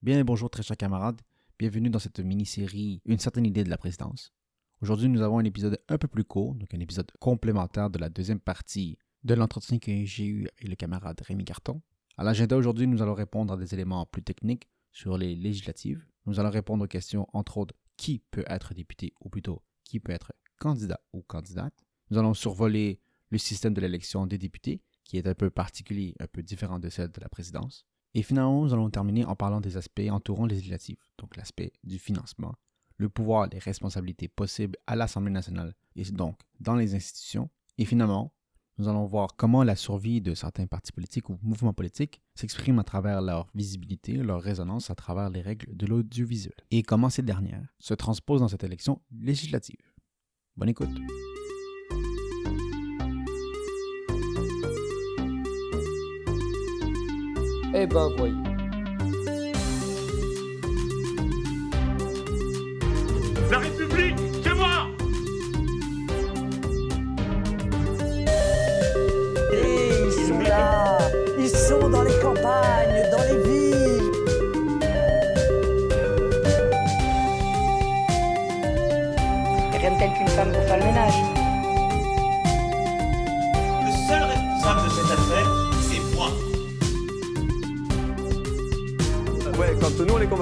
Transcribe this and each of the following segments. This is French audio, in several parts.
Bien bonjour très chers camarades, bienvenue dans cette mini-série Une certaine idée de la présidence. Aujourd'hui nous avons un épisode un peu plus court, donc un épisode complémentaire de la deuxième partie de l'entretien que j'ai eu avec le camarade Rémi Carton. À l'agenda aujourd'hui nous allons répondre à des éléments plus techniques sur les législatives. Nous allons répondre aux questions entre autres qui peut être député ou plutôt qui peut être candidat ou candidate. Nous allons survoler le système de l'élection des députés qui est un peu particulier, un peu différent de celle de la présidence. Et finalement, nous allons terminer en parlant des aspects entourant législatives, donc l'aspect du financement, le pouvoir, les responsabilités possibles à l'Assemblée nationale et donc dans les institutions. Et finalement, nous allons voir comment la survie de certains partis politiques ou mouvements politiques s'exprime à travers leur visibilité, leur résonance à travers les règles de l'audiovisuel, et comment ces dernières se transposent dans cette élection législative. Bonne écoute. Eh ben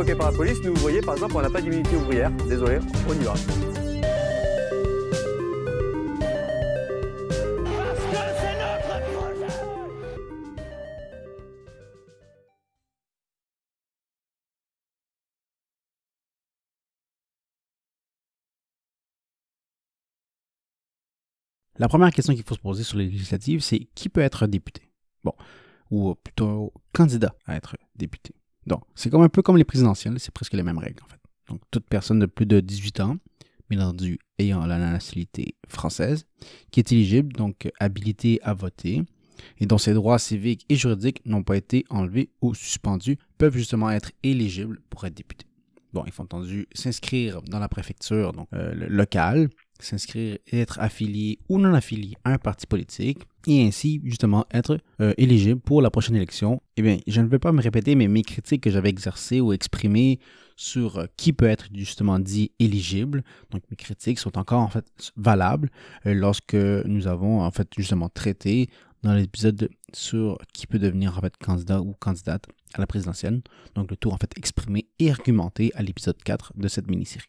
par la police, nous ouvriers par exemple, on n'a pas d'immunité ouvrière. Désolé, on y va. La première question qu'il faut se poser sur les législatives, c'est qui peut être député? Bon, ou plutôt candidat à être député. Donc, c'est comme un peu comme les présidentielles, c'est presque les mêmes règles en fait. Donc, toute personne de plus de 18 ans, bien entendu ayant la nationalité française, qui est éligible, donc habilité à voter, et dont ses droits civiques et juridiques n'ont pas été enlevés ou suspendus, peuvent justement être éligibles pour être député. Bon, il faut entendu s'inscrire dans la préfecture donc, euh, le- locale, s'inscrire et être affilié ou non affilié à un parti politique et ainsi justement être euh, éligible pour la prochaine élection. Eh bien, je ne vais pas me répéter, mais mes critiques que j'avais exercées ou exprimées sur euh, qui peut être justement dit éligible, donc mes critiques sont encore en fait valables euh, lorsque nous avons en fait justement traité dans l'épisode sur qui peut devenir en fait candidat ou candidate à la présidentielle. Donc le tout en fait exprimé et argumenté à l'épisode 4 de cette mini-série.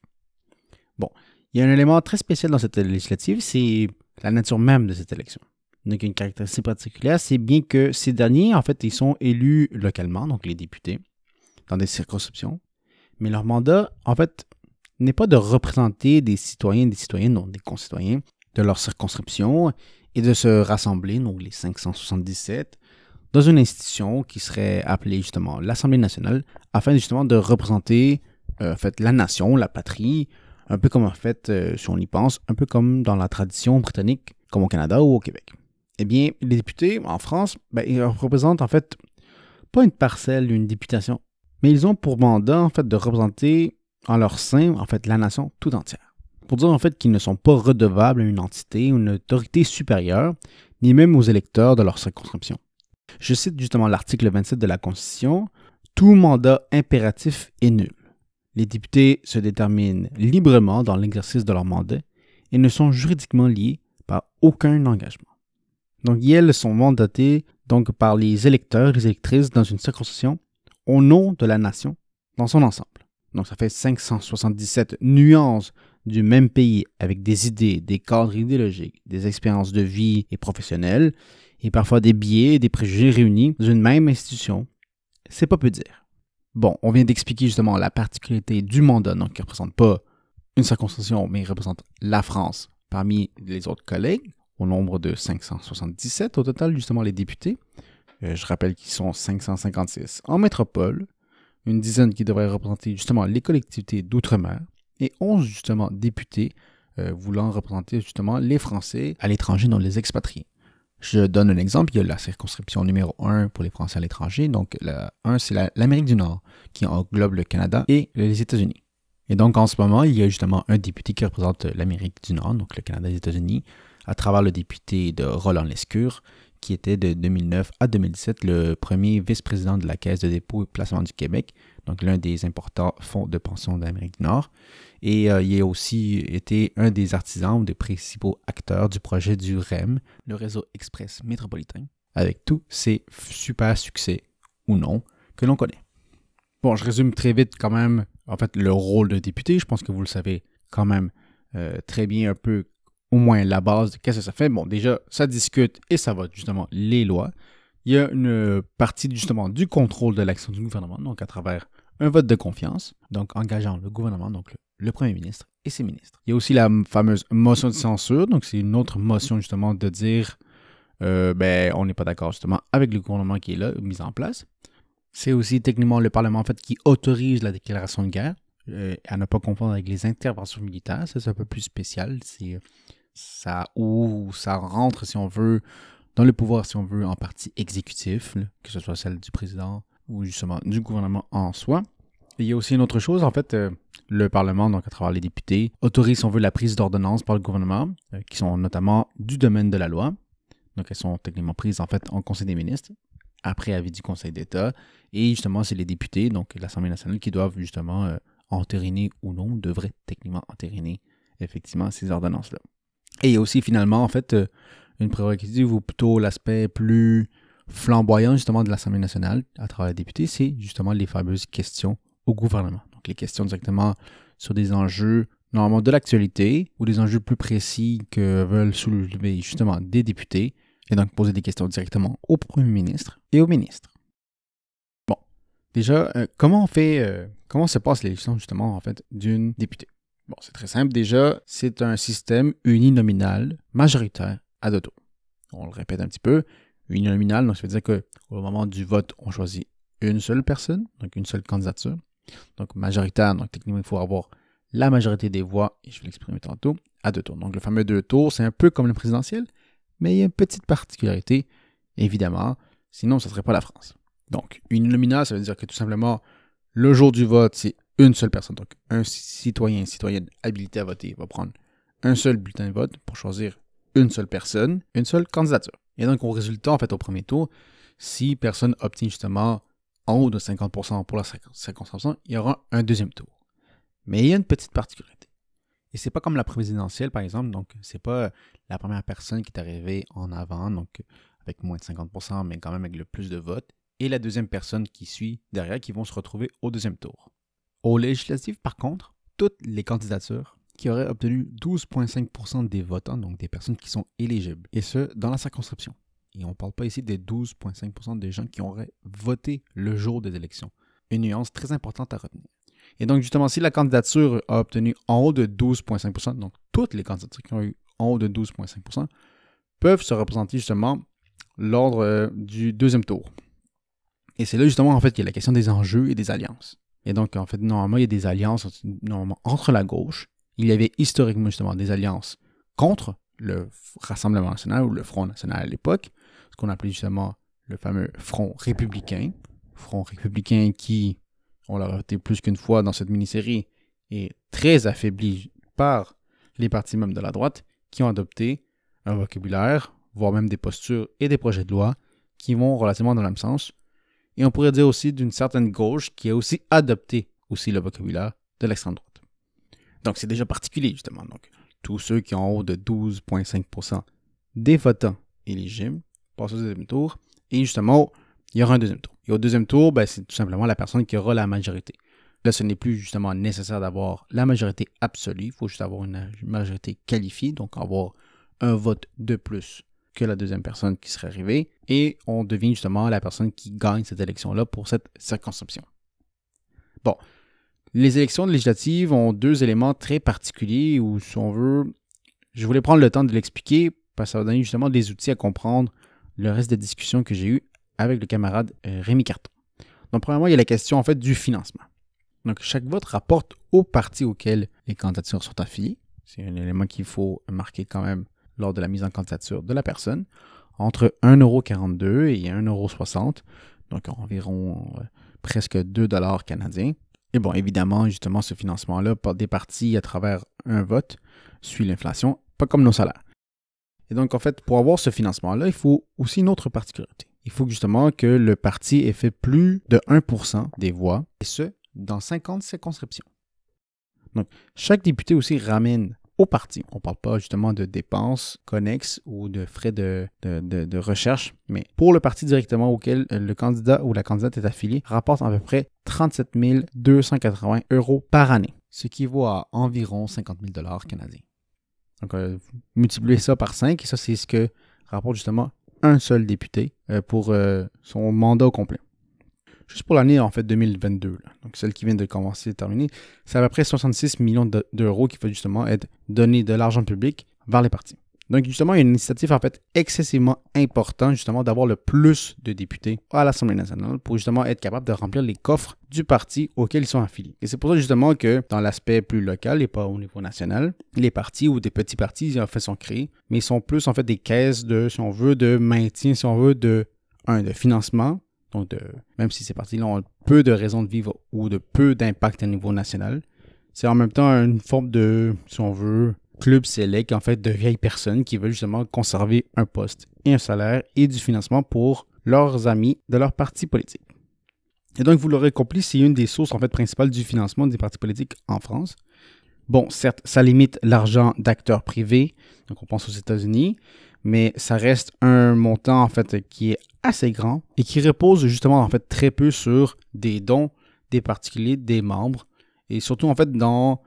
Bon, il y a un élément très spécial dans cette législative, c'est la nature même de cette élection. Donc, une caractéristique particulière, c'est bien que ces derniers, en fait, ils sont élus localement, donc les députés, dans des circonscriptions, mais leur mandat, en fait, n'est pas de représenter des citoyens et des citoyennes, donc des concitoyens, de leur circonscription et de se rassembler, donc les 577, dans une institution qui serait appelée justement l'Assemblée nationale, afin justement de représenter euh, en fait, la nation, la patrie, un peu comme en fait, euh, si on y pense, un peu comme dans la tradition britannique, comme au Canada ou au Québec. Eh bien, les députés en France, ben, ils représentent en fait pas une parcelle, une députation, mais ils ont pour mandat en fait de représenter en leur sein en fait la nation tout entière. Pour dire en fait qu'ils ne sont pas redevables à une entité ou une autorité supérieure, ni même aux électeurs de leur circonscription. Je cite justement l'article 27 de la Constitution, tout mandat impératif est nul. Les députés se déterminent librement dans l'exercice de leur mandat et ne sont juridiquement liés par aucun engagement. Donc, elles sont mandatés donc par les électeurs et les électrices dans une circonscription au nom de la nation dans son ensemble. Donc, ça fait 577 nuances du même pays avec des idées, des cadres idéologiques, des expériences de vie et professionnelles, et parfois des biais et des préjugés réunis dans une même institution. C'est pas peu dire. Bon, on vient d'expliquer justement la particularité du mandat, donc qui ne représente pas une circonscription, mais il représente la France parmi les autres collègues, au nombre de 577 au total, justement les députés. Euh, je rappelle qu'ils sont 556 en métropole, une dizaine qui devraient représenter justement les collectivités d'outre-mer, et 11 justement députés euh, voulant représenter justement les Français à l'étranger, non les expatriés. Je donne un exemple, il y a la circonscription numéro 1 pour les Français à l'étranger. Donc, la 1, c'est la- l'Amérique du Nord, qui englobe le Canada et les États-Unis. Et donc, en ce moment, il y a justement un député qui représente l'Amérique du Nord, donc le Canada et les États-Unis, à travers le député de Roland Lescure, qui était de 2009 à 2017 le premier vice-président de la Caisse de dépôt et placement du Québec, donc l'un des importants fonds de pension d'Amérique du Nord. Et euh, il a aussi été un des artisans ou des principaux acteurs du projet du REM, le réseau express métropolitain, avec tous ses super succès ou non que l'on connaît. Bon, je résume très vite quand même, en fait, le rôle de député. Je pense que vous le savez quand même euh, très bien un peu, au moins la base de qu'est-ce que ça fait. Bon, déjà, ça discute et ça vote justement les lois. Il y a une partie justement du contrôle de l'action du gouvernement, donc à travers un vote de confiance, donc engageant le gouvernement, donc le, premier ministre et ses ministres. Il y a aussi la fameuse motion de censure, donc c'est une autre motion justement de dire euh, ben, on n'est pas d'accord justement avec le gouvernement qui est là, mis en place. C'est aussi techniquement le Parlement en fait qui autorise la déclaration de guerre, euh, à ne pas confondre avec les interventions militaires. Ça, c'est un peu plus spécial. C'est ça où ça rentre, si on veut, dans le pouvoir, si on veut, en partie exécutif, que ce soit celle du président ou justement du gouvernement en soi. Et il y a aussi une autre chose, en fait, euh, le Parlement, donc à travers les députés, autorise, si on veut, la prise d'ordonnances par le gouvernement, euh, qui sont notamment du domaine de la loi. Donc elles sont techniquement prises, en fait, en Conseil des ministres, après avis du Conseil d'État. Et justement, c'est les députés, donc l'Assemblée nationale, qui doivent justement euh, entériner ou non, devraient techniquement entériner effectivement ces ordonnances-là. Et il y a aussi finalement, en fait, une prérogative ou plutôt l'aspect plus flamboyant justement de l'Assemblée nationale à travers les députés, c'est justement les fameuses questions au gouvernement. Donc les questions directement sur des enjeux normalement de l'actualité ou des enjeux plus précis que veulent soulever justement des députés et donc poser des questions directement au Premier ministre et au ministre. Bon, déjà, euh, comment on fait, euh, comment se passe l'élection justement en fait d'une députée? Bon, c'est très simple. Déjà, c'est un système uninominal majoritaire à deux tours. On le répète un petit peu. Uninominal, donc ça veut dire qu'au moment du vote, on choisit une seule personne, donc une seule candidature. Donc majoritaire, donc techniquement, il faut avoir la majorité des voix, et je vais l'exprimer tantôt, à deux tours. Donc le fameux deux tours, c'est un peu comme le présidentiel, mais il y a une petite particularité, évidemment, sinon ce ne serait pas la France. Donc, uninominal, ça veut dire que tout simplement, le jour du vote, c'est une seule personne. Donc, un citoyen, citoyenne habilité à voter va prendre un seul bulletin de vote pour choisir une seule personne, une seule candidature. Et donc, au résultat, en fait, au premier tour, si personne obtient justement en haut de 50% pour la circonscription, il y aura un deuxième tour. Mais il y a une petite particularité. Et c'est pas comme la présidentielle, par exemple, donc c'est pas la première personne qui est arrivée en avant, donc avec moins de 50%, mais quand même avec le plus de votes, et la deuxième personne qui suit derrière qui vont se retrouver au deuxième tour. Au législatif, par contre, toutes les candidatures qui auraient obtenu 12,5% des votants, donc des personnes qui sont éligibles, et ce, dans la circonscription. Et on ne parle pas ici des 12,5% des gens qui auraient voté le jour des élections. Une nuance très importante à retenir. Et donc, justement, si la candidature a obtenu en haut de 12,5%, donc toutes les candidatures qui ont eu en haut de 12,5%, peuvent se représenter justement lors euh, du deuxième tour. Et c'est là justement en fait qu'il y a la question des enjeux et des alliances. Et donc en fait normalement il y a des alliances normalement entre la gauche. Il y avait historiquement justement des alliances contre le Rassemblement national ou le Front national à l'époque, ce qu'on appelait justement le fameux Front républicain. Front républicain qui, on l'a répété plus qu'une fois dans cette mini-série, est très affaibli par les partis même de la droite qui ont adopté un vocabulaire, voire même des postures et des projets de loi qui vont relativement dans le même sens. Et on pourrait dire aussi d'une certaine gauche qui a aussi adopté aussi le vocabulaire de l'extrême droite. Donc c'est déjà particulier justement. Donc tous ceux qui ont en haut de 12,5% des votants éligibles passent au deuxième tour. Et justement, il y aura un deuxième tour. Et au deuxième tour, ben, c'est tout simplement la personne qui aura la majorité. Là, ce n'est plus justement nécessaire d'avoir la majorité absolue. Il faut juste avoir une majorité qualifiée, donc avoir un vote de plus que la deuxième personne qui serait arrivée. Et on devine justement la personne qui gagne cette élection-là pour cette circonscription. Bon, les élections législatives ont deux éléments très particuliers où, si on veut, je voulais prendre le temps de l'expliquer parce que ça va donner justement des outils à comprendre le reste des discussions que j'ai eues avec le camarade euh, Rémi Carton. Donc, premièrement, il y a la question en fait du financement. Donc, chaque vote rapporte au parti auquel les candidatures sont affiliées. C'est un élément qu'il faut marquer quand même lors de la mise en candidature de la personne. Entre 1,42€ et 1,60€, donc environ euh, presque 2 dollars canadiens. Et bon, évidemment, justement, ce financement-là, des partis à travers un vote, suit l'inflation, pas comme nos salaires. Et donc, en fait, pour avoir ce financement-là, il faut aussi une autre particularité. Il faut justement que le parti ait fait plus de 1% des voix, et ce, dans 50 circonscriptions. Donc, chaque député aussi ramène au parti. On ne parle pas justement de dépenses connexes ou de frais de, recherche, mais pour le parti directement auquel euh, le candidat ou la candidate est affilié, rapporte à peu près 37 280 euros par année, ce qui vaut à environ 50 000 dollars canadiens. Donc, euh, multipliez ça par 5 et ça, c'est ce que rapporte justement un seul député euh, pour euh, son mandat au complet. Juste pour l'année, en fait, 2022, là, donc celle qui vient de commencer et terminer, c'est à peu près 66 millions de- d'euros qui va justement être donné de l'argent public vers les partis. Donc, justement, il y a une initiative, en fait, excessivement importante, justement, d'avoir le plus de députés à l'Assemblée nationale pour, justement, être capable de remplir les coffres du parti auquel ils sont affiliés. Et c'est pour ça, justement, que dans l'aspect plus local et pas au niveau national, les partis ou des petits partis, en fait, sont créés, mais ils sont plus, en fait, des caisses de, si on veut, de maintien, si on veut, de financement, donc de, même si ces partis-là ont peu de raisons de vivre ou de peu d'impact à niveau national, c'est en même temps une forme de, si on veut, club select, en fait, de vieilles personnes qui veulent justement conserver un poste et un salaire et du financement pour leurs amis de leur parti politique. Et donc, vous l'aurez compris, c'est une des sources, en fait, principales du financement des partis politiques en France. Bon, certes, ça limite l'argent d'acteurs privés, donc on pense aux États-Unis, mais ça reste un montant, en fait, qui est assez grand et qui repose justement, en fait, très peu sur des dons des particuliers, des membres, et surtout, en fait, dans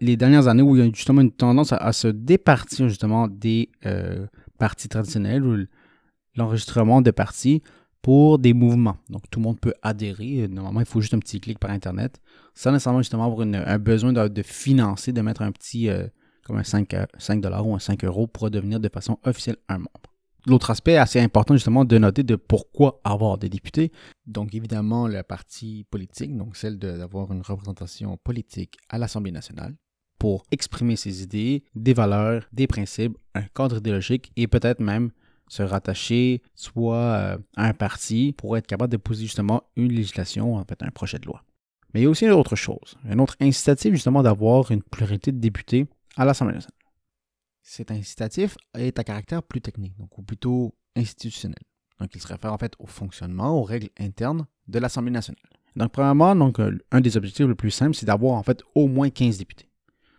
les dernières années où il y a justement une tendance à, se départir justement des euh, partis traditionnels ou l'enregistrement de partis pour des mouvements. Donc tout le monde peut adhérer. Normalement, il faut juste un petit clic par Internet sans nécessairement justement avoir un besoin de, de financer, de mettre un petit euh, comme un 5, euh, 5 dollars ou un 5 euros pour devenir de façon officielle un membre. L'autre aspect assez important justement de noter de pourquoi avoir des députés. Donc évidemment le parti politique, donc celle d'avoir une représentation politique à l'Assemblée nationale pour exprimer ses idées, des valeurs, des principes, un cadre idéologique et peut-être même se rattacher soit euh, à un parti pour être capable de poser justement une législation, en fait un projet de loi. Mais il y a aussi une autre chose, une autre incitative justement d'avoir une pluralité de députés à l'Assemblée nationale. Cet incitatif est à caractère plus technique, donc ou plutôt institutionnel. Donc il se réfère en fait au fonctionnement, aux règles internes de l'Assemblée nationale. Donc premièrement, donc, euh, un des objectifs les plus simples, c'est d'avoir en fait au moins 15 députés.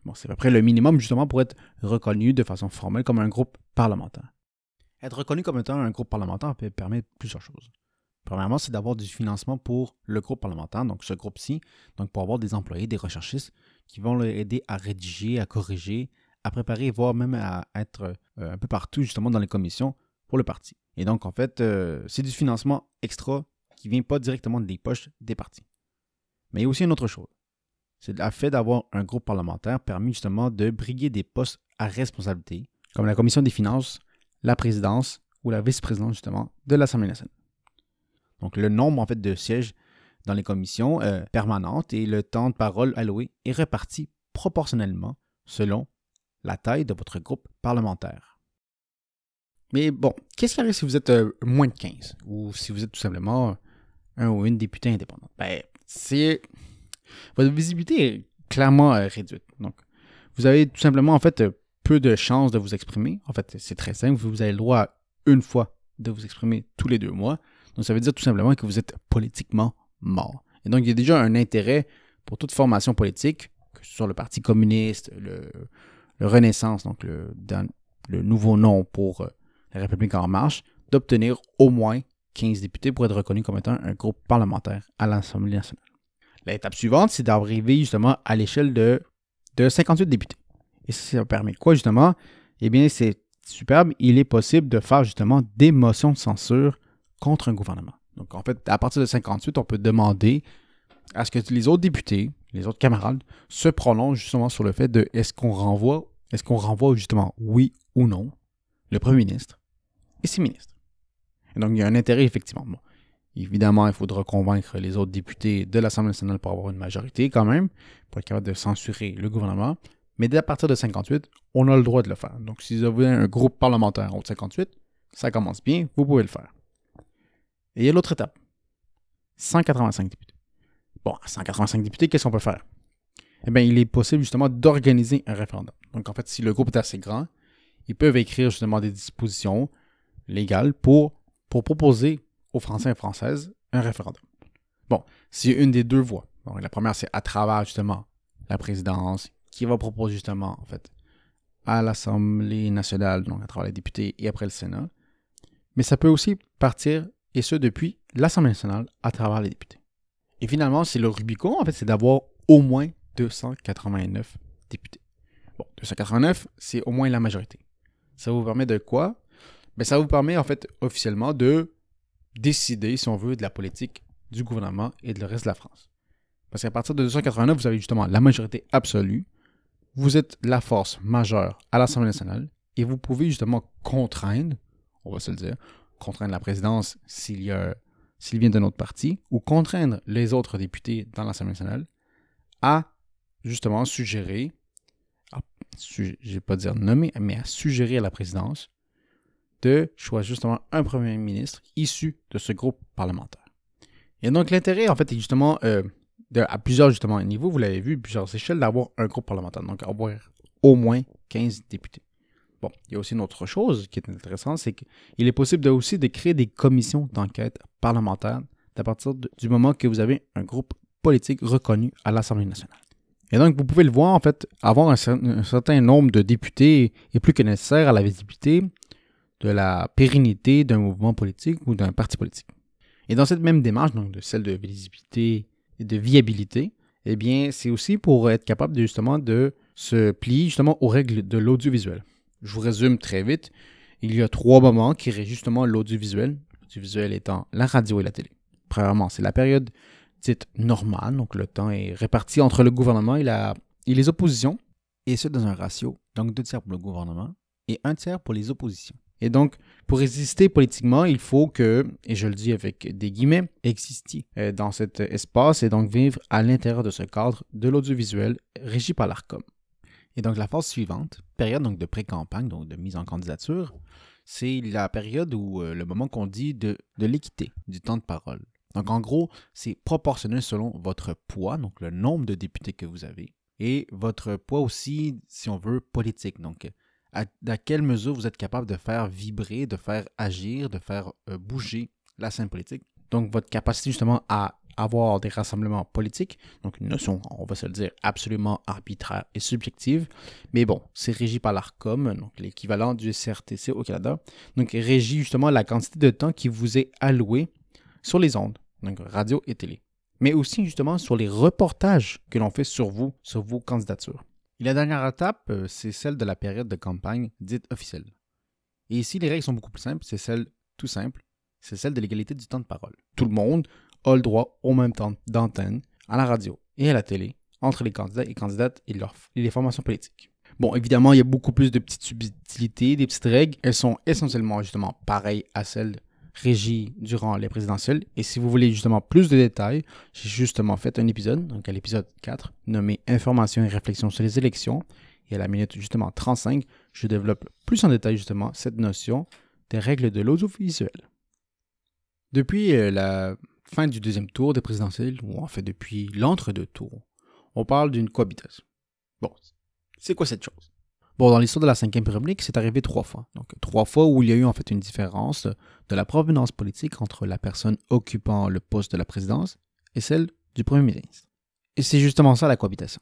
Bon, c'est à peu près le minimum justement pour être reconnu de façon formelle comme un groupe parlementaire. Être reconnu comme étant un groupe parlementaire peut permettre plusieurs choses. Premièrement, c'est d'avoir du financement pour le groupe parlementaire, donc ce groupe-ci, donc pour avoir des employés, des recherchistes qui vont l'aider à rédiger, à corriger, à préparer, voire même à être euh, un peu partout justement dans les commissions pour le parti. Et donc, en fait, euh, c'est du financement extra qui ne vient pas directement des poches des partis. Mais il y a aussi une autre chose. C'est le fait d'avoir un groupe parlementaire permis justement de briguer des postes à responsabilité, comme la commission des finances, la présidence ou la vice-présidence justement de l'Assemblée nationale. Donc le nombre en fait de sièges dans les commissions euh, permanentes et le temps de parole alloué est réparti proportionnellement selon la taille de votre groupe parlementaire. Mais bon, qu'est-ce qui arrive si vous êtes euh, moins de 15 ou si vous êtes tout simplement un ou une députée indépendante? Ben, c'est. Votre visibilité est clairement euh, réduite. Donc, vous avez tout simplement en fait euh, peu de chances de vous exprimer. En fait, c'est très simple. Vous avez le droit une fois de vous exprimer tous les deux mois. Donc, ça veut dire tout simplement que vous êtes politiquement Et donc, il y a déjà un intérêt pour toute formation politique, que ce soit le Parti communiste, le, Renaissance, donc le nouveau nom pour euh, la République en marche, d'obtenir au moins 15 députés pour être reconnu comme étant un groupe parlementaire à l'Assemblée nationale. L'étape suivante, c'est d'arriver justement à l'échelle de, de 58 députés. Et ça, ça permet quoi justement? Eh bien, c'est superbe. Il est possible de faire justement des motions de censure contre un gouvernement. Donc, en fait, à partir de 58, on peut demander à ce que les autres députés, les autres camarades, se prononcent justement sur le fait de est-ce qu'on renvoie, est-ce qu'on renvoie justement oui ou non le premier ministre et ses ministres. Et donc, il y a un intérêt effectivement. Bon, évidemment, il faudra convaincre les autres députés de l'Assemblée nationale pour avoir une majorité quand même, pour être capable de censurer le gouvernement. Mais dès à partir de 58, on a le droit de le faire. Donc, si vous avez un groupe parlementaire en de 58, ça commence bien, vous pouvez le faire. Et il y a l'autre étape. 185 députés. Bon, à 185 députés, qu'est-ce qu'on peut faire? Eh bien, il est possible justement d'organiser un référendum. Donc, en fait, si le groupe est assez grand, ils peuvent écrire justement des dispositions légales pour, pour proposer aux Français et Françaises un référendum. Bon, c'est une des deux voies. La première, c'est à travers justement la présidence, qui va proposer justement, en fait, à l'Assemblée nationale, donc à travers les députés et après le Sénat. Mais ça peut aussi partir, et ce depuis l'Assemblée nationale, à travers les députés. Et finalement, c'est le Rubicon, en fait, c'est d'avoir au moins 289 députés. Bon, 289, c'est au moins la majorité. Ça vous permet de quoi? Ben, ça vous permet, en fait, officiellement, de décider, si on veut, de la politique du gouvernement et de le reste de la France. Parce qu'à partir de 289, vous avez justement la majorité absolue. Vous êtes la force majeure à l'Assemblée nationale et vous pouvez justement contraindre, on va se le dire, contraindre la présidence s'il vient d'un autre parti, ou contraindre les autres députés dans l'Assemblée nationale à justement suggérer, je ne vais pas dire nommer, mais à suggérer à la présidence de choisir justement un premier ministre issu de ce groupe parlementaire. Et donc l'intérêt, en fait, est justement euh, de, à plusieurs justement niveaux, vous l'avez vu, plusieurs échelles, d'avoir un groupe parlementaire, donc avoir au moins 15 députés. Bon, il y a aussi une autre chose qui est intéressante, c'est qu'il est possible de, aussi de créer des commissions d'enquête parlementaires à partir du moment que vous avez un groupe politique reconnu à l'Assemblée nationale. Et donc, vous pouvez le voir, en fait, avoir un, certain nombre de députés est plus que nécessaire à la visibilité de la pérennité d'un mouvement politique ou d'un parti politique. Et dans cette même démarche, donc de celle de visibilité et de viabilité, eh bien, c'est aussi pour être capable justement de se plier justement aux règles de l'audiovisuel. Je vous résume très vite. Il y a trois moments qui régissent justement l'audiovisuel. L'audiovisuel étant la radio et la télé. Premièrement, c'est la période dite normale, donc le temps est réparti entre le gouvernement et, les oppositions, et ce dans un ratio, donc deux tiers pour le gouvernement et un tiers pour les oppositions. Et donc, pour résister politiquement, il faut que, et je le dis avec des guillemets, exister euh, dans cet espace et donc vivre à l'intérieur de ce cadre de l'audiovisuel régi par l'ARCOM. Et donc, la phase suivante, période donc de pré-campagne, donc de mise en candidature, c'est la période où euh, le moment qu'on dit de, l'équité, du temps de parole. Donc, en gros, c'est proportionnel selon votre poids, donc le nombre de députés que vous avez, et votre poids aussi, si on veut, politique. Donc, à, à quelle mesure vous êtes capable de faire vibrer, de faire agir, de faire euh, bouger la scène politique. Donc, votre capacité justement à avoir des rassemblements politiques, donc une notion, on va se le dire, absolument arbitraire et subjective, mais bon, c'est régi par l'ARCOM, donc l'équivalent du CRTC au Canada, donc régi justement la quantité de temps qui vous est alloué sur les ondes, donc radio et télé, mais aussi justement sur les reportages que l'on fait sur vous, sur vos candidatures. Et la dernière étape, euh, c'est celle de la période de campagne dite officielle. Et ici, les règles sont beaucoup plus simples, c'est celle tout simple, c'est celle de l'égalité du temps de parole. Tout le monde a le droit au même temps d'antenne à la radio et à la télé entre les candidats et candidates et, et les formations politiques. Bon, évidemment, il y a beaucoup plus de petites subtilités, des petites règles. Elles sont essentiellement justement pareilles à celles régies durant les présidentielles. Et si vous voulez justement plus de détails, j'ai justement fait un épisode, donc à l'épisode 4, nommé Information et réflexion sur les élections. Et à la minute justement 35, je développe plus en détail justement cette notion des règles de l'audiovisuel. Depuis euh, la fin du deuxième tour des présidentielles, ou en fait depuis l'entre-deux tours, on parle d'une cohabitation. Bon, c'est quoi cette chose? Bon, dans l'histoire de la Ve République, c'est arrivé trois fois. Donc, trois fois où il y a eu en fait une différence de la provenance politique entre la personne occupant le poste de la présidence et celle du premier ministre. Et c'est justement ça la cohabitation.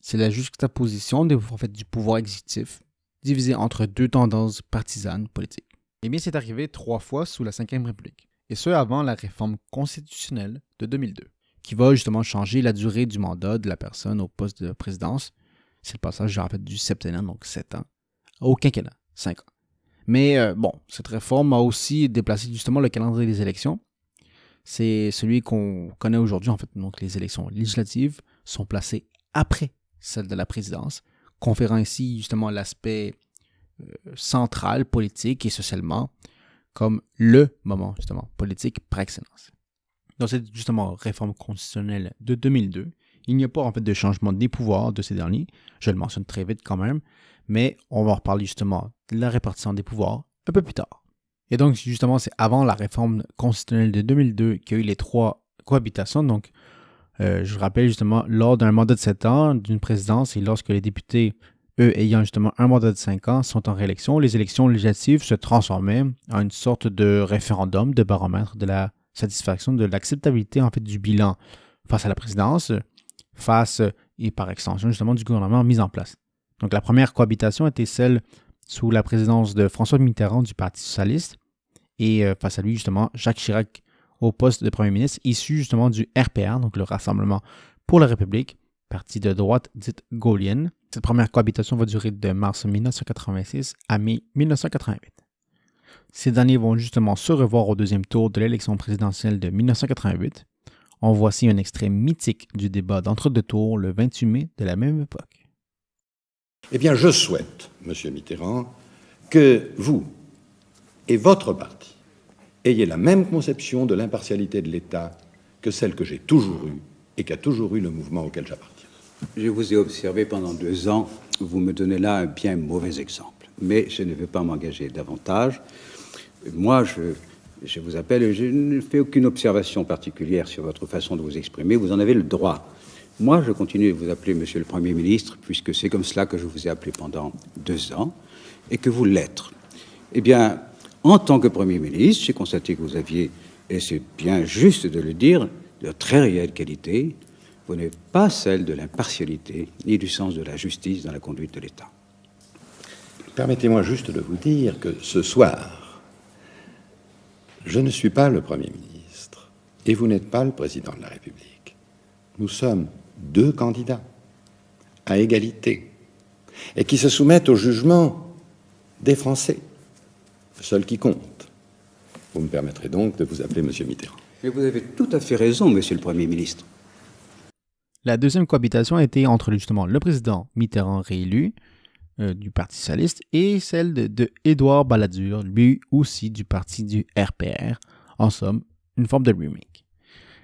C'est la juxtaposition du pouvoir exécutif divisé entre deux tendances partisanes politiques. Eh bien, c'est arrivé trois fois sous la Ve République, et ce avant la réforme constitutionnelle de 2002, qui va justement changer la durée du mandat de la personne au poste de présidence c'est le passage du septennat, donc 7 ans, au quinquennat, 5 ans. Mais euh, bon, cette réforme a aussi déplacé justement le calendrier des élections. C'est celui qu'on connaît aujourd'hui, en fait. Donc, les élections législatives sont placées après celles de la présidence, conférant ainsi justement l'aspect euh, central, politique et socialement comme le moment justement politique par excellence. Dans cette justement réforme constitutionnelle de 2002, il n'y a pas en fait de changement des pouvoirs de ces derniers. Je le mentionne très vite quand même, mais on va reparler justement de la répartition des pouvoirs un peu plus tard. Et donc justement, c'est avant la réforme constitutionnelle de 2002 qu'il y a eu les trois cohabitations. Donc, euh, je rappelle justement, lors d'un mandat de 7 ans d'une présidence et lorsque les députés, eux ayant justement un mandat de 5 ans, sont en réélection, les élections législatives se transformaient en une sorte de référendum, de baromètre de la satisfaction, de l'acceptabilité en fait du bilan face à la présidence, face et par extension justement du gouvernement mis en place. Donc la première cohabitation était celle sous la présidence de François Mitterrand du Parti socialiste et euh, face à lui justement Jacques Chirac au poste de Premier ministre issu justement du RPR, donc le Rassemblement pour la République, parti de droite dite gaulienne. Cette première cohabitation va durer de mars 1986 à mai 1988. Ces derniers vont justement se revoir au deuxième tour de l'élection présidentielle de 1988. En voici un extrait mythique du débat d'entre-deux tours le 28 mai de la même époque. Eh bien, je souhaite, Monsieur Mitterrand, que vous et votre parti ayez la même conception de l'impartialité de l'État que celle que j'ai toujours eue et qu'a toujours eu le mouvement auquel j'appartiens. Je vous ai observé pendant deux ans. Vous me donnez là un bien mauvais exemple. Mais je ne vais pas m'engager davantage. Moi, je, je vous appelle je ne fais aucune observation particulière sur votre façon de vous exprimer. Vous en avez le droit. Moi, je continue de vous appeler Monsieur le Premier ministre, puisque c'est comme cela que je vous ai appelé pendant deux ans, et que vous l'êtes. Eh bien, en tant que Premier ministre, j'ai constaté que vous aviez, et c'est bien juste de le dire, de très réelles qualités. Vous n'êtes pas celle de l'impartialité ni du sens de la justice dans la conduite de l'État. Permettez-moi juste de vous dire que ce soir, je ne suis pas le Premier ministre et vous n'êtes pas le Président de la République. Nous sommes deux candidats à égalité et qui se soumettent au jugement des Français, seul qui compte. Vous me permettrez donc de vous appeler Monsieur Mitterrand. Mais vous avez tout à fait raison, Monsieur le Premier ministre. La deuxième cohabitation a été entre justement le président Mitterrand réélu euh, du Parti socialiste et celle de, de Balladur, lui aussi du parti du RPR. En somme, une forme de remake.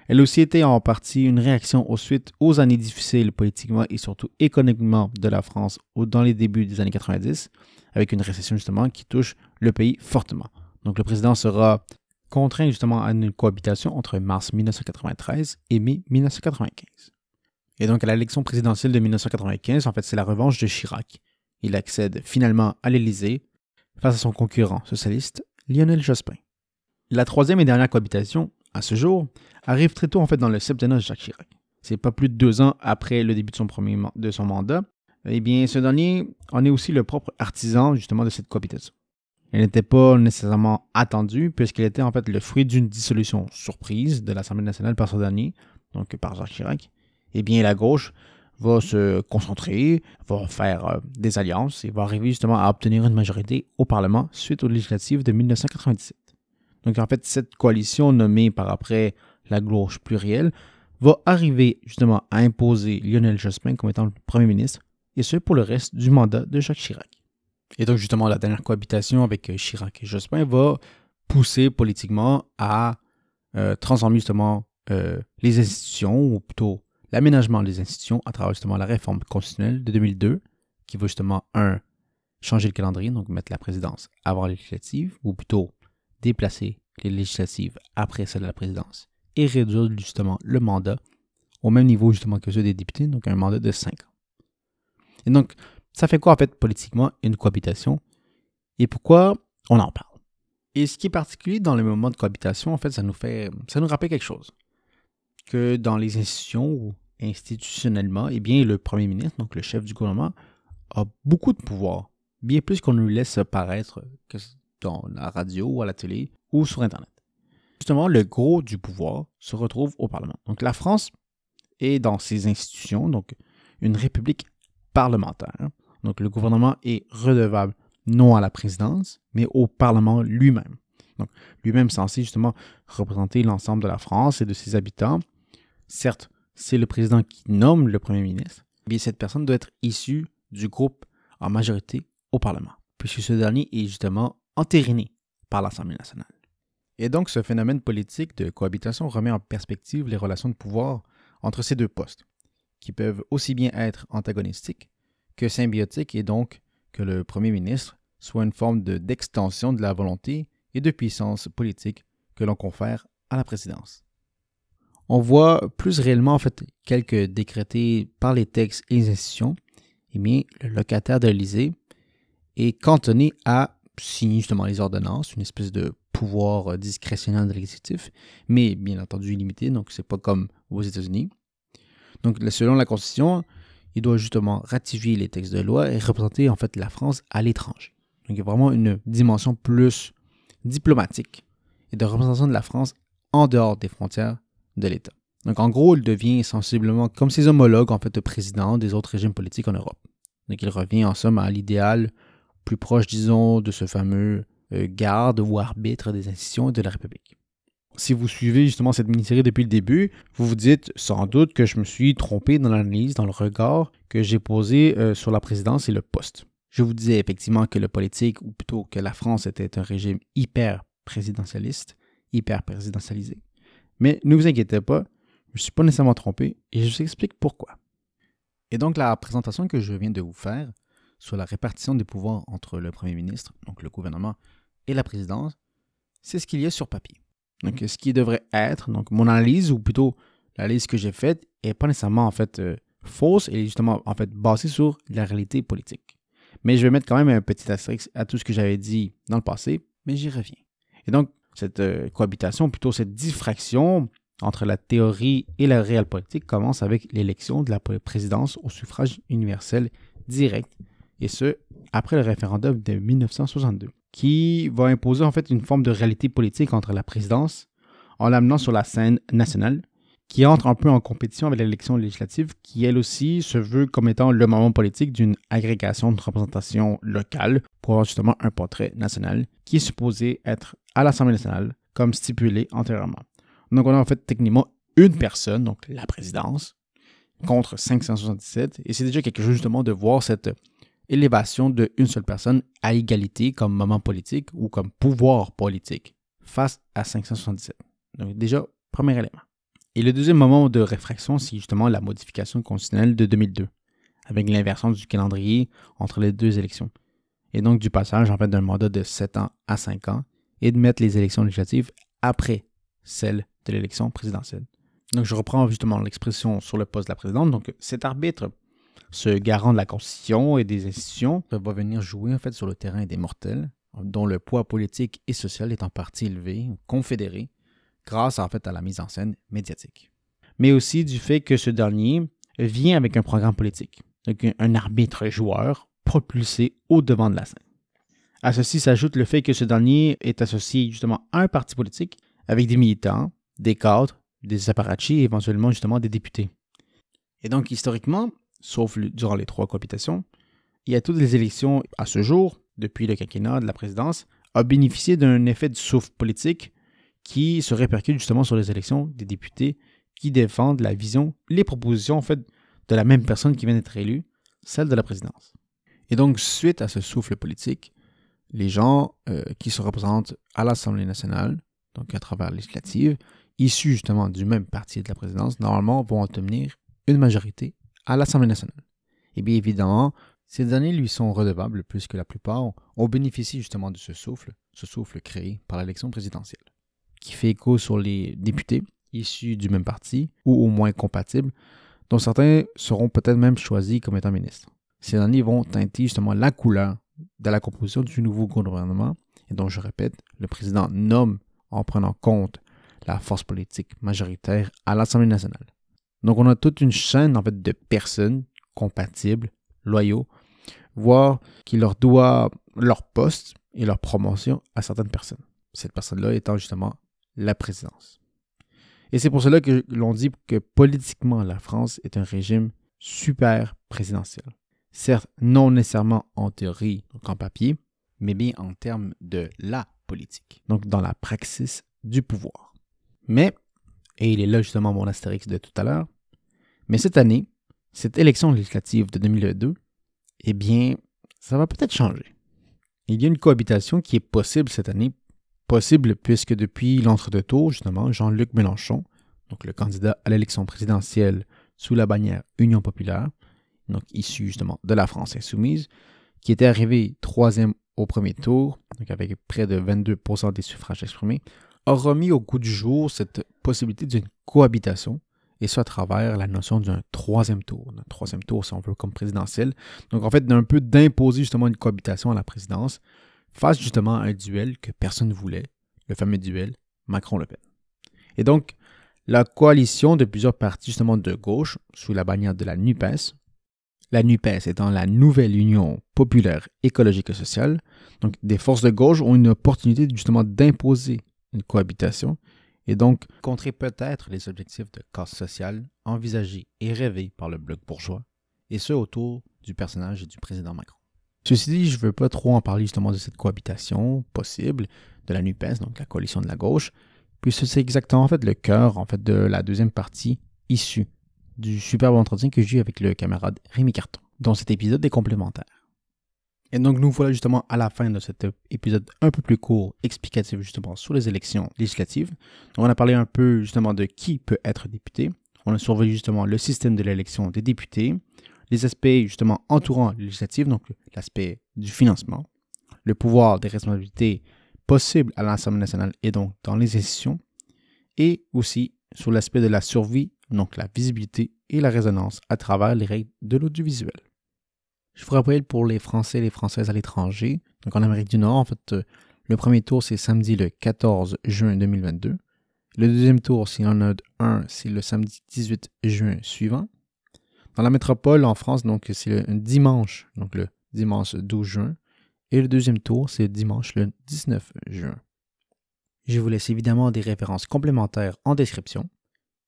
Elle a aussi été en partie une réaction aux suites aux années difficiles politiquement et surtout économiquement de la France dans les débuts des années 90, avec une récession justement qui touche le pays fortement. Donc le président sera contraint justement à une cohabitation entre mars 1993 et mai 1995. Et donc à l'élection présidentielle de 1995, en fait, c'est la revanche de Chirac. Il accède finalement à l'Élysée face à son concurrent socialiste, Lionel Jospin. La troisième et dernière cohabitation, à ce jour, arrive très tôt en fait dans le septennat de Jacques Chirac. C'est pas plus de deux ans après le début de son premier mandat. Eh bien, ce dernier en est aussi le propre artisan justement de cette cohabitation. Elle n'était pas nécessairement attendue puisqu'elle était en fait le fruit d'une dissolution surprise de l'Assemblée nationale par ce dernier, donc par Jacques Chirac. Eh bien, la gauche va se concentrer, va faire euh, des alliances et va arriver justement à obtenir une majorité au Parlement suite aux législatives de 1997. Donc en fait, cette coalition nommée par après la gauche plurielle va arriver justement à imposer Lionel Jospin comme étant le Premier ministre, et ce pour le reste du mandat de Jacques Chirac. Et donc justement, la dernière cohabitation avec euh, Chirac et Jospin va pousser politiquement à euh, transformer justement les institutions, ou plutôt l'aménagement des institutions à travers justement la réforme constitutionnelle de 2002, qui va justement, un, changer le calendrier, donc mettre la présidence avant les législatives, ou plutôt déplacer les législatives après celle de la présidence, et réduire justement le mandat au même niveau justement que ceux des députés, donc un mandat de 5 ans. Et donc, ça fait quoi en fait politiquement une cohabitation? Et pourquoi on en parle? Et ce qui est particulier dans le moment de cohabitation, en fait, ça nous fait, ça nous rappelle quelque chose. Que dans les institutions ou institutionnellement, eh bien, le premier ministre, donc le chef du gouvernement, a beaucoup de pouvoir, bien plus qu'on nous laisse paraître dans la radio ou à la télé ou sur Internet. Justement, le gros du pouvoir se retrouve au Parlement. Donc la France est dans ses institutions, donc une république parlementaire. Donc le gouvernement est redevable non à la présidence, mais au Parlement lui-même. Donc lui-même censé justement représenter l'ensemble de la France et de ses habitants. Certes, c'est le président qui nomme le Premier ministre, mais cette personne doit être issue du groupe en majorité au Parlement, puisque ce dernier est justement entériné par l'Assemblée nationale. Et donc, ce phénomène politique de cohabitation remet en perspective les relations de pouvoir entre ces deux postes, qui peuvent aussi bien être antagonistiques que symbiotiques et donc que le Premier ministre soit une forme d'extension de la volonté et de puissance politique que l'on confère à la présidence. On voit plus réellement en fait quelques décrétés par les textes et les institutions, bien le locataire de l'Élysée est cantonné à signer justement les ordonnances, une espèce de pouvoir euh, discrétionnaire de l'exécutif, mais bien entendu illimité, donc c'est pas comme aux États-Unis. Donc selon la Constitution, il doit justement ratifier les textes de loi et représenter en fait la France à l'étranger. Donc il y a vraiment une dimension plus diplomatique et de représentation de la France en dehors des frontières de l'État. Donc en gros, il devient sensiblement comme ses homologues en fait de président des autres régimes politiques en Europe. Donc il revient en somme à l'idéal plus proche, disons, de ce fameux euh, garde ou arbitre des institutions de la République. Si vous suivez justement cette mini-série depuis le début, vous vous dites sans doute que je me suis trompé dans l'analyse, dans le regard que j'ai posé euh, sur la présidence et le poste. Je vous disais effectivement que le politique, ou plutôt que la France était un régime hyper présidentialiste, hyper présidentialisé. Mais ne vous inquiétez pas, je ne suis pas nécessairement trompé et je vous explique pourquoi. Et donc la présentation que je viens de vous faire sur la répartition des pouvoirs entre le Premier ministre, donc le gouvernement, et la présidence, c'est ce qu'il y a sur papier. Donc, ce qui devrait être, donc mon analyse, ou plutôt l'analyse que j'ai faite, n'est pas nécessairement en fait euh, fausse, elle est justement en fait basée sur la réalité politique. Mais je vais mettre quand même un petit astérisque à tout ce que j'avais dit dans le passé, mais j'y reviens. Et donc, cette euh, cohabitation, plutôt cette diffraction entre la théorie et la réelle politique commence avec l'élection de la présidence au suffrage universel direct, et ce, après le référendum de 1962 qui va imposer en fait une forme de réalité politique entre la présidence en l'amenant sur la scène nationale, qui entre un peu en compétition avec l'élection législative, qui elle aussi se veut comme étant le moment politique d'une agrégation de représentation locale pour avoir justement un portrait national qui est supposé être à l'Assemblée nationale, comme stipulé antérieurement. Donc on a en fait techniquement une personne, donc la présidence, contre 577, et c'est déjà quelque chose justement de voir cette élévation d'une seule personne à égalité comme moment politique ou comme pouvoir politique face à 577. Donc déjà, premier élément. Et le deuxième moment de réfraction, c'est justement la modification constitutionnelle de 2002, avec l'inversion du calendrier entre les deux élections. Et donc du passage d'un mandat de 7 ans à 5 ans et de mettre les élections législatives après celle de l'élection présidentielle. Donc je reprends justement l'expression sur le poste de la présidente. Donc cet arbitre ce garant de la Constitution et des institutions va venir jouer en fait sur le terrain des mortels, dont le poids politique et social est en partie élevé, confédéré, grâce en fait à la mise en scène médiatique. Mais aussi du fait que ce dernier vient avec un programme politique, donc un arbitre joueur propulsé au devant de la scène. À ceci s'ajoute le fait que ce dernier est associé justement à un parti politique avec des militants, des cadres, des apparatchiks et éventuellement justement des députés. Et donc historiquement, sauf durant les trois cohabitations, il y a toutes les élections à ce jour, depuis le quinquennat de la présidence, a bénéficié d'un effet de souffle politique qui se répercute justement sur les élections des députés qui défendent la vision, les propositions en fait de la même personne qui vient d'être élue, celle de la présidence. Et donc, suite à ce souffle politique, les gens euh, qui se représentent à l'Assemblée nationale, donc à travers législative, issus justement du même parti de la présidence, normalement vont obtenir une majorité à l'Assemblée nationale. Et bien évidemment, ces années lui sont redevables puisque la plupart ont bénéficié justement de ce souffle, ce souffle créé par l'élection présidentielle, qui fait écho sur les députés issus du même parti ou au moins compatibles, dont certains seront peut-être même choisis comme étant ministres. Ces années vont teinter justement la couleur de la composition du nouveau gouvernement, et dont je répète, le président nomme en prenant compte la force politique majoritaire à l'Assemblée nationale. Donc, on a toute une chaîne en fait, de personnes compatibles, loyaux, voire qui leur doivent leur poste et leur promotion à certaines personnes. Cette personne-là étant justement la présidence. Et c'est pour cela que l'on dit que politiquement, la France est un régime super présidentiel. Certes, non nécessairement en théorie, donc en papier, mais bien en termes de la politique, donc dans la praxis du pouvoir. Mais, et il est là justement mon astérix de tout à l'heure, mais cette année, cette élection législative de 2022, eh bien, ça va peut-être changer. Il y a une cohabitation qui est possible cette année, possible puisque depuis l'entre-deux tours, justement, Jean-Luc Mélenchon, donc le candidat à l'élection présidentielle sous la bannière Union populaire, donc issu justement de la France insoumise, qui était arrivé troisième au premier tour, donc avec près de 22% des suffrages exprimés, a remis au goût du jour cette possibilité d'une cohabitation et ça à travers la notion d'un troisième tour. Un troisième tour, si on veut, comme présidentiel. Donc, en fait, d'un peu d'imposer justement une cohabitation à la présidence face justement à un duel que personne ne voulait, le fameux duel Macron-Le Pen. Et donc, la coalition de plusieurs partis justement de gauche, sous la bannière de la NUPES, la NUPES étant la nouvelle Union populaire écologique et sociale, donc des forces de gauche ont une opportunité justement d'imposer une cohabitation et donc contrer peut-être les objectifs de casse sociale envisagés et rêvés par le bloc bourgeois, et ce autour du personnage du président Macron. Ceci dit, je ne veux pas trop en parler justement de cette cohabitation possible de la NUPES, donc la coalition de la gauche, puisque c'est exactement en fait le cœur en fait de la deuxième partie issue du superbe entretien que j'ai eu avec le camarade Rémi Carton, dont cet épisode est complémentaire. Et donc nous voilà justement à la fin de cet épisode un peu plus court, explicatif justement sur les élections législatives. On a parlé un peu justement de qui peut être député. On a surveillé justement le système de l'élection des députés, les aspects justement entourant législatives, donc l'aspect du financement, le pouvoir des responsabilités possibles à l'Assemblée nationale et donc dans les institutions, et aussi sur l'aspect de la survie, donc la visibilité et la résonance à travers les règles de l'audiovisuel. Je vous rappelle pour les Français et les Françaises à l'étranger, donc en Amérique du Nord, en fait, euh, le premier tour c'est samedi le 14 juin 2022. Le deuxième tour, s'il en a un, c'est le samedi 18 juin suivant. Dans la métropole en France, donc c'est le dimanche, donc le dimanche 12 juin. Et le deuxième tour, c'est dimanche le 19 juin. Je vous laisse évidemment des références complémentaires en description.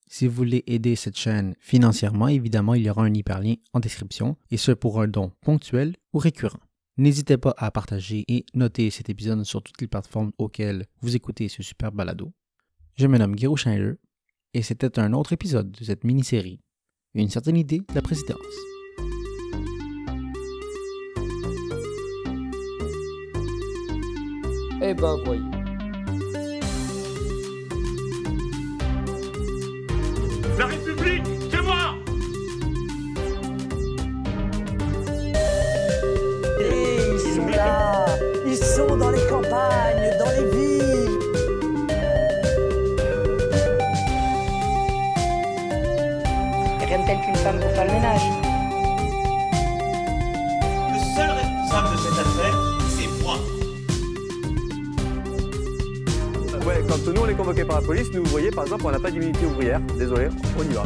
Si vous voulez aider cette chaîne financièrement, évidemment, il y aura un hyperlien en description, et ce pour un don ponctuel ou récurrent. N'hésitez pas à partager et noter cet épisode sur toutes les plateformes auxquelles vous écoutez ce super balado. Je me nomme Guillaume Schneider, et c'était un autre épisode de cette mini-série, Une certaine idée de la présidence. Eh ben voyons. Femme pour faire le ménage. Le seul responsable de cette affaire, c'est moi. Ouais, quand nous on est convoqué par la police, nous, vous voyez, par exemple, on n'a pas d'immunité ouvrière. Désolé, on y va.